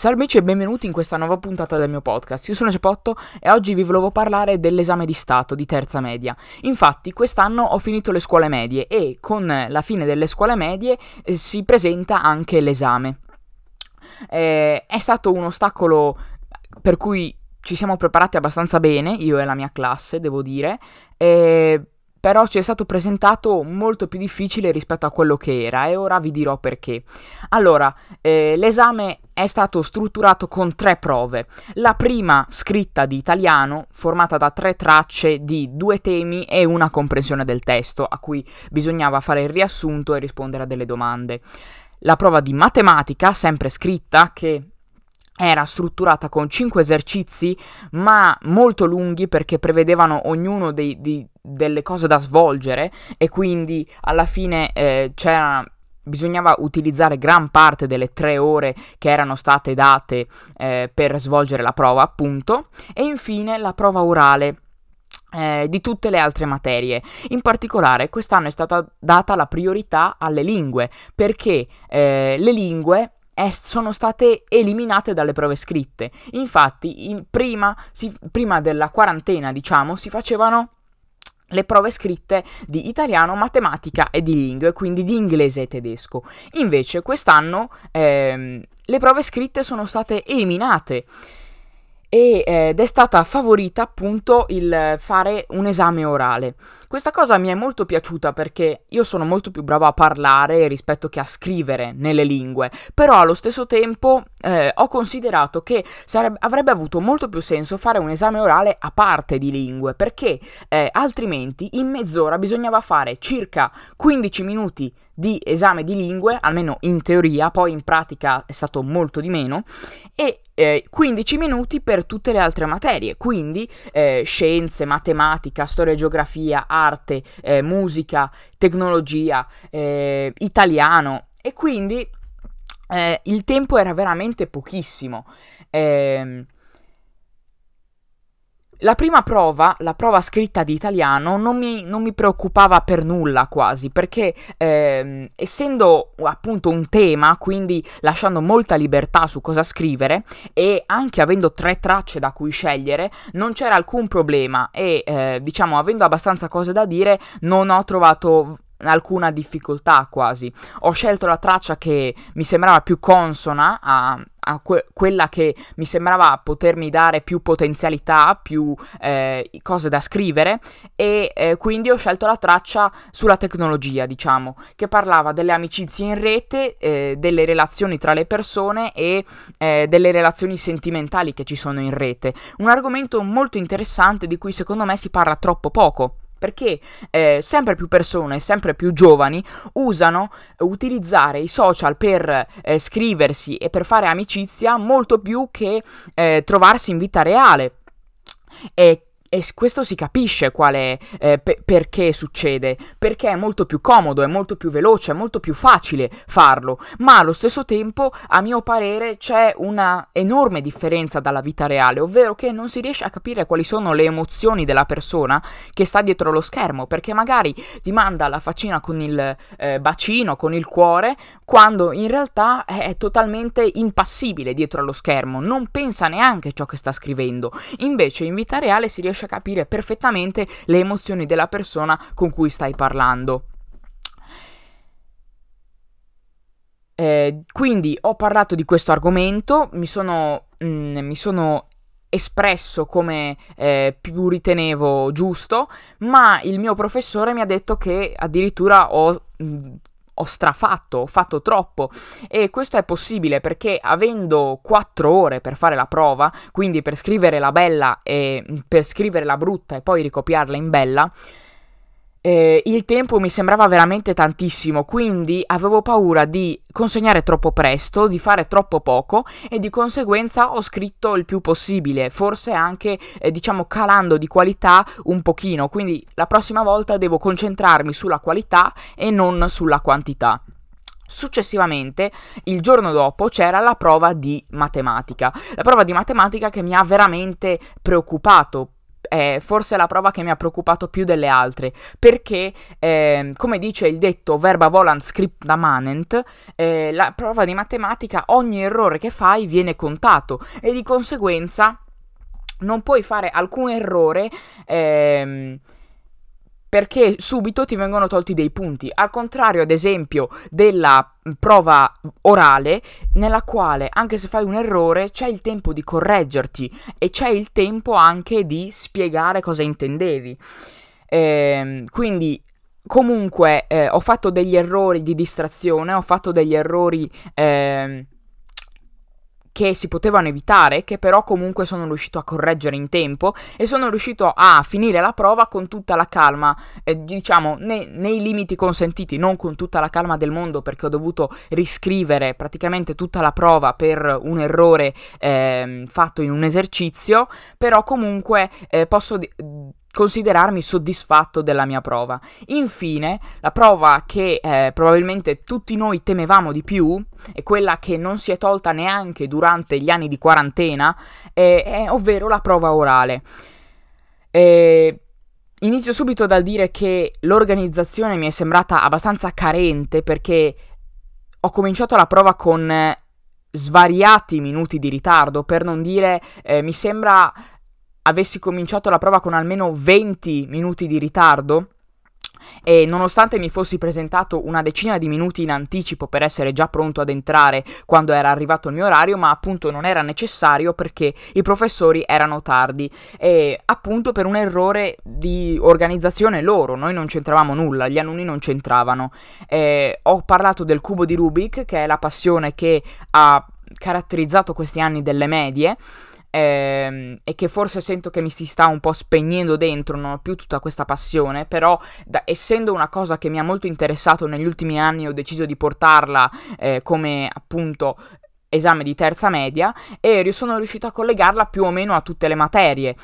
Salve amici e benvenuti in questa nuova puntata del mio podcast. Io sono Cepotto e oggi vi volevo parlare dell'esame di Stato di terza media. Infatti, quest'anno ho finito le scuole medie e con la fine delle scuole medie eh, si presenta anche l'esame. Eh, è stato un ostacolo per cui ci siamo preparati abbastanza bene, io e la mia classe, devo dire. Eh, però ci è stato presentato molto più difficile rispetto a quello che era e ora vi dirò perché. Allora, eh, l'esame è stato strutturato con tre prove. La prima scritta di italiano, formata da tre tracce di due temi e una comprensione del testo, a cui bisognava fare il riassunto e rispondere a delle domande. La prova di matematica, sempre scritta, che era strutturata con 5 esercizi, ma molto lunghi perché prevedevano ognuno dei, dei, delle cose da svolgere e quindi alla fine eh, bisognava utilizzare gran parte delle tre ore che erano state date eh, per svolgere la prova, appunto, e infine la prova orale. Eh, di tutte le altre materie. In particolare quest'anno è stata data la priorità alle lingue, perché eh, le lingue sono state eliminate dalle prove scritte. Infatti, in, prima, si, prima della quarantena, diciamo, si facevano le prove scritte di italiano, matematica e di lingue, quindi di inglese e tedesco. Invece quest'anno ehm, le prove scritte sono state eliminate ed è stata favorita appunto il fare un esame orale. Questa cosa mi è molto piaciuta perché io sono molto più bravo a parlare rispetto che a scrivere nelle lingue, però allo stesso tempo eh, ho considerato che sarebbe, avrebbe avuto molto più senso fare un esame orale a parte di lingue, perché eh, altrimenti in mezz'ora bisognava fare circa 15 minuti di esame di lingue, almeno in teoria, poi in pratica è stato molto di meno, e eh, 15 minuti per tutte le altre materie, quindi eh, scienze, matematica, storia e geografia, arte, eh, musica, tecnologia, eh, italiano, e quindi eh, il tempo era veramente pochissimo. Eh, la prima prova, la prova scritta di italiano, non mi, non mi preoccupava per nulla quasi, perché ehm, essendo appunto un tema, quindi lasciando molta libertà su cosa scrivere e anche avendo tre tracce da cui scegliere, non c'era alcun problema e eh, diciamo avendo abbastanza cose da dire non ho trovato alcuna difficoltà quasi. Ho scelto la traccia che mi sembrava più consona a, a que- quella che mi sembrava potermi dare più potenzialità, più eh, cose da scrivere e eh, quindi ho scelto la traccia sulla tecnologia, diciamo, che parlava delle amicizie in rete, eh, delle relazioni tra le persone e eh, delle relazioni sentimentali che ci sono in rete. Un argomento molto interessante di cui secondo me si parla troppo poco perché eh, sempre più persone, sempre più giovani usano utilizzare i social per eh, scriversi e per fare amicizia molto più che eh, trovarsi in vita reale. E e questo si capisce quale, eh, pe- perché succede, perché è molto più comodo, è molto più veloce, è molto più facile farlo, ma allo stesso tempo, a mio parere, c'è una enorme differenza dalla vita reale, ovvero che non si riesce a capire quali sono le emozioni della persona che sta dietro lo schermo, perché magari ti manda la faccina con il eh, bacino, con il cuore, quando in realtà è, totalmente impassibile dietro allo schermo, non pensa neanche ciò che sta scrivendo, invece in vita reale si riesce riesce a capire perfettamente le emozioni della persona con cui stai parlando. Eh, quindi ho parlato di questo argomento, mi sono, mm, mi sono espresso come eh, più ritenevo giusto, ma il mio professore mi ha detto che addirittura ho mh, mm, ho strafatto, ho fatto troppo. E questo è possibile perché avendo 4 ore per fare la prova, quindi per scrivere la bella e per scrivere la brutta e poi ricopiarla in bella, eh, il tempo mi sembrava veramente tantissimo, quindi avevo paura di consegnare troppo presto, di fare troppo poco e di conseguenza ho scritto il più possibile, forse anche eh, diciamo calando di qualità un pochino, quindi la prossima volta devo concentrarmi sulla qualità e non sulla quantità. Successivamente, il giorno dopo, c'era la prova di matematica. La prova di matematica che mi ha veramente preoccupato è forse la prova che mi ha preoccupato più delle altre, perché, eh, come dice il detto verba volant scripta manent, eh, la prova di matematica, ogni errore che fai viene contato e di conseguenza non puoi fare alcun errore. Ehm, perché subito ti vengono tolti dei punti. Al contrario, ad esempio, della prova orale, nella quale anche se fai un errore c'è il tempo di correggerti e c'è il tempo anche di spiegare cosa intendevi. Eh, quindi comunque eh, ho fatto degli errori di distrazione, ho fatto degli errori eh, che si potevano evitare, che però comunque sono riuscito a correggere in tempo e sono riuscito a finire la prova con tutta la calma, eh, diciamo ne, nei limiti consentiti, non con tutta la calma del mondo perché ho dovuto riscrivere praticamente tutta la prova per un errore eh, fatto in un esercizio, però comunque eh, posso... Di- considerarmi soddisfatto della mia prova. Infine, la prova che eh, probabilmente tutti noi temevamo di più, e quella che non si è tolta neanche durante gli anni di quarantena, eh, è, ovvero la prova orale. Eh, inizio subito dal dire che l'organizzazione mi è sembrata abbastanza carente perché ho cominciato la prova con svariati minuti di ritardo, per non dire eh, mi sembra avessi cominciato la prova con almeno 20 minuti di ritardo e nonostante mi fossi presentato una decina di minuti in anticipo per essere già pronto ad entrare quando era arrivato il mio orario, ma appunto non era necessario perché i professori erano tardi e appunto per un errore di organizzazione loro, noi non c'entravamo nulla, gli alunni non c'entravano. Eh, ho parlato del cubo di Rubik, che è la passione che ha caratterizzato questi anni delle medie ehm, e che forse sento che mi si sta un po' spegnendo dentro, non ho più tutta questa passione, però da, essendo una cosa che mi ha molto interessato negli ultimi anni ho deciso di portarla eh, come appunto esame di terza media e sono riuscito a collegarla più o meno a tutte le materie.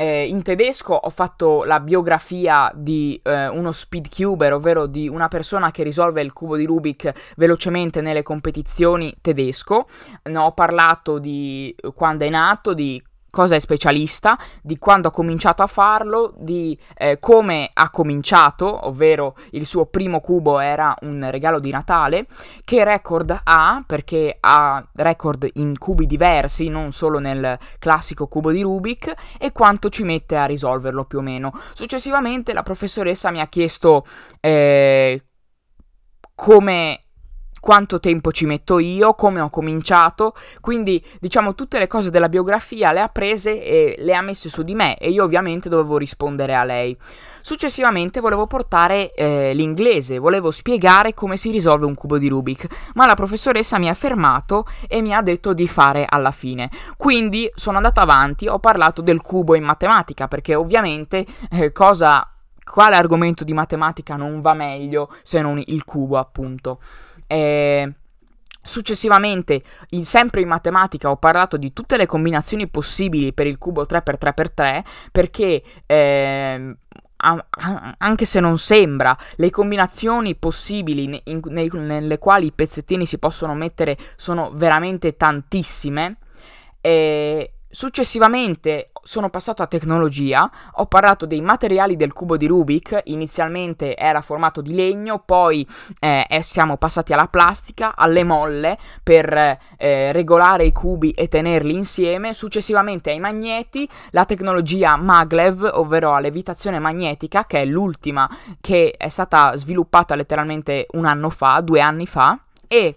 Eh, in tedesco ho fatto la biografia di eh, uno speedcuber, ovvero di una persona che risolve il cubo di Rubik velocemente nelle competizioni tedesco. Ne ho parlato di quando è nato, di cosa è specialista, di quando ha cominciato a farlo, di eh, come ha cominciato, ovvero il suo primo cubo era un regalo di Natale, che record ha, perché ha record in cubi diversi, non solo nel classico cubo di Rubik, e quanto ci mette a risolverlo più o meno. Successivamente la professoressa mi ha chiesto eh, come quanto tempo ci metto io, come ho cominciato, quindi diciamo tutte le cose della biografia le ha prese e le ha messe su di me e io ovviamente dovevo rispondere a lei. Successivamente volevo portare eh, l'inglese, volevo spiegare come si risolve un cubo di Rubik, ma la professoressa mi ha fermato e mi ha detto di fare alla fine. Quindi sono andato avanti, ho parlato del cubo in matematica perché ovviamente eh, cosa quale argomento di matematica non va meglio se non il cubo, appunto. E Successivamente, in, sempre in matematica, ho parlato di tutte le combinazioni possibili per il cubo 3x3x3 perché eh, anche se non sembra, le combinazioni possibili in, in, nelle quali i pezzettini si possono mettere sono veramente tantissime. E Successivamente sono passato a tecnologia, ho parlato dei materiali del cubo di Rubik, inizialmente era formato di legno, poi eh, siamo passati alla plastica, alle molle per eh, regolare i cubi e tenerli insieme, successivamente ai magneti, la tecnologia maglev, ovvero la levitazione magnetica, che è l'ultima che è stata sviluppata letteralmente un anno fa, due anni fa, e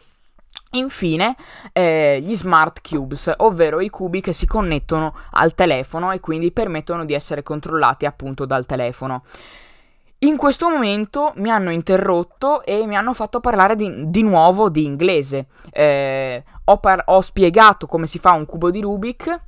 Infine, eh, gli smart cubes, ovvero i cubi che si connettono al telefono e quindi permettono di essere controllati appunto dal telefono. In questo momento mi hanno interrotto e mi hanno fatto parlare di, di nuovo di inglese. Eh, ho, par- ho spiegato come si fa un cubo di Rubik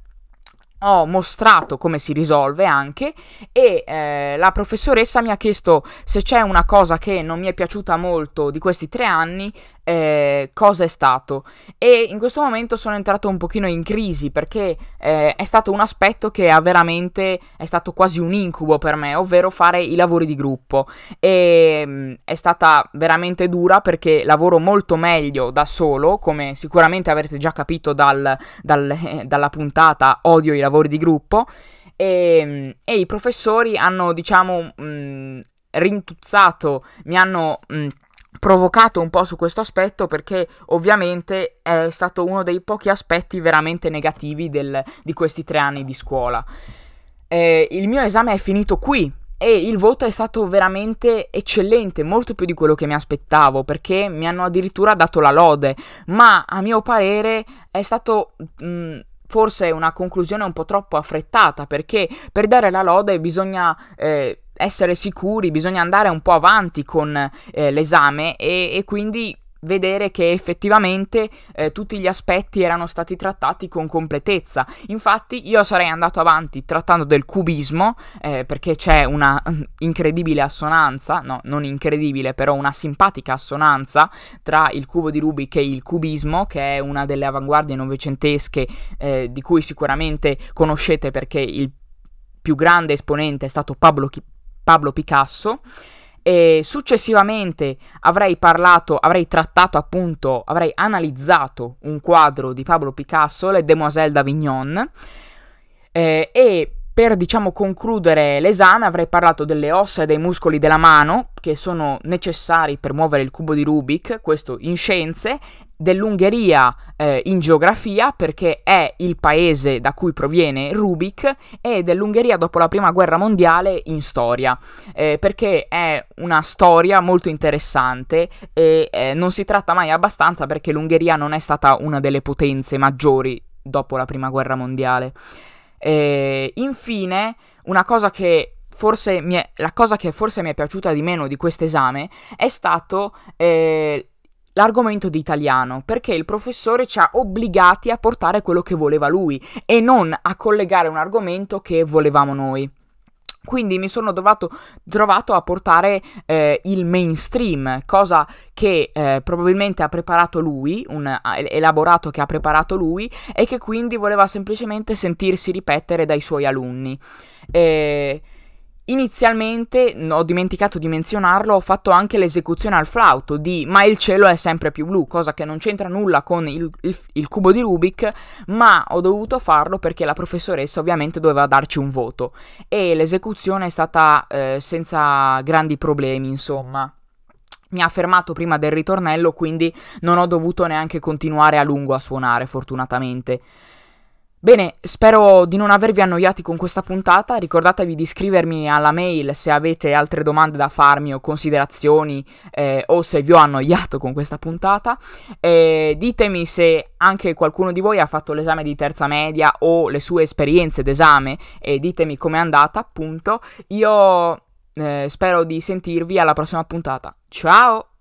ho mostrato come si risolve anche e eh, la professoressa mi ha chiesto se c'è una cosa che non mi è piaciuta molto di questi tre anni eh, cosa è stato. E in questo momento sono entrato un pochino in crisi perché eh, è stato un aspetto che ha veramente è stato quasi un incubo per me ovvero fare i lavori di gruppo. E mh, mm, è stata veramente dura perché lavoro molto meglio da solo come sicuramente avrete già capito dal, dal, dalla puntata odio i lavori di gruppo. E, e i professori hanno, diciamo, mh, rintuzzato, mi hanno... Mh, provocato un po' su questo aspetto perché ovviamente è stato uno dei pochi aspetti veramente negativi del, di questi tre anni di scuola. Eh, il mio esame è finito qui e il voto è stato veramente eccellente, molto più di quello che mi aspettavo perché mi hanno addirittura dato la lode, ma a mio parere è stato... Mh, forse una conclusione un po' troppo affrettata perché per dare la lode bisogna eh, essere sicuri, bisogna andare un po' avanti con eh, l'esame e, e, quindi vedere che effettivamente eh, tutti gli aspetti erano stati trattati con completezza. Infatti io sarei andato avanti trattando del cubismo eh, perché c'è una incredibile assonanza, no, non incredibile, però una simpatica assonanza tra il cubo di Rubik e il cubismo, che è una delle avanguardie novecentesche eh, di cui sicuramente conoscete perché il più grande esponente è stato Pablo, Pablo Picasso e successivamente avrei parlato, avrei trattato appunto, avrei analizzato un quadro di Pablo Picasso, Le Demoiselles d'Avignon, eh, e per diciamo concludere l'esame avrei parlato delle ossa e dei muscoli della mano che sono necessari per muovere il cubo di Rubik, questo in scienze, dell'Ungheria eh, in geografia perché è il paese da cui proviene Rubik e dell'Ungheria dopo la prima guerra mondiale in storia eh, perché è una storia molto interessante e eh, non si tratta mai abbastanza perché l'Ungheria non è stata una delle potenze maggiori dopo la prima guerra mondiale. infine, una cosa che forse è, la cosa che forse mi è piaciuta di meno di questo esame è stato eh, l'argomento di italiano, perché il professore ci ha obbligati a portare quello che voleva lui e non a collegare un argomento che volevamo noi. Quindi mi sono dovato, trovato a portare eh, il mainstream, cosa che eh, probabilmente ha preparato lui, un elaborato che ha preparato lui e che quindi voleva semplicemente sentirsi ripetere dai suoi alunni. Eh, Inizialmente, ho dimenticato di menzionarlo, ho fatto anche l'esecuzione al flauto di Ma il cielo è sempre più blu, cosa che non c'entra nulla con il, il, il, cubo di Rubik, ma ho dovuto farlo perché la professoressa ovviamente doveva darci un voto e l'esecuzione è stata eh, senza grandi problemi, insomma. Mi ha fermato prima del ritornello, quindi non ho dovuto neanche continuare a lungo a suonare, fortunatamente. Bene, spero di non avervi annoiati con questa puntata, ricordatevi di iscrivermi alla mail se avete altre domande da farmi o considerazioni eh, o se vi ho annoiato con questa puntata. Eh, ditemi se anche qualcuno di voi ha fatto l'esame di terza media o le sue esperienze d'esame e ditemi com'è andata, appunto. Io eh, spero di sentirvi alla prossima puntata. Ciao!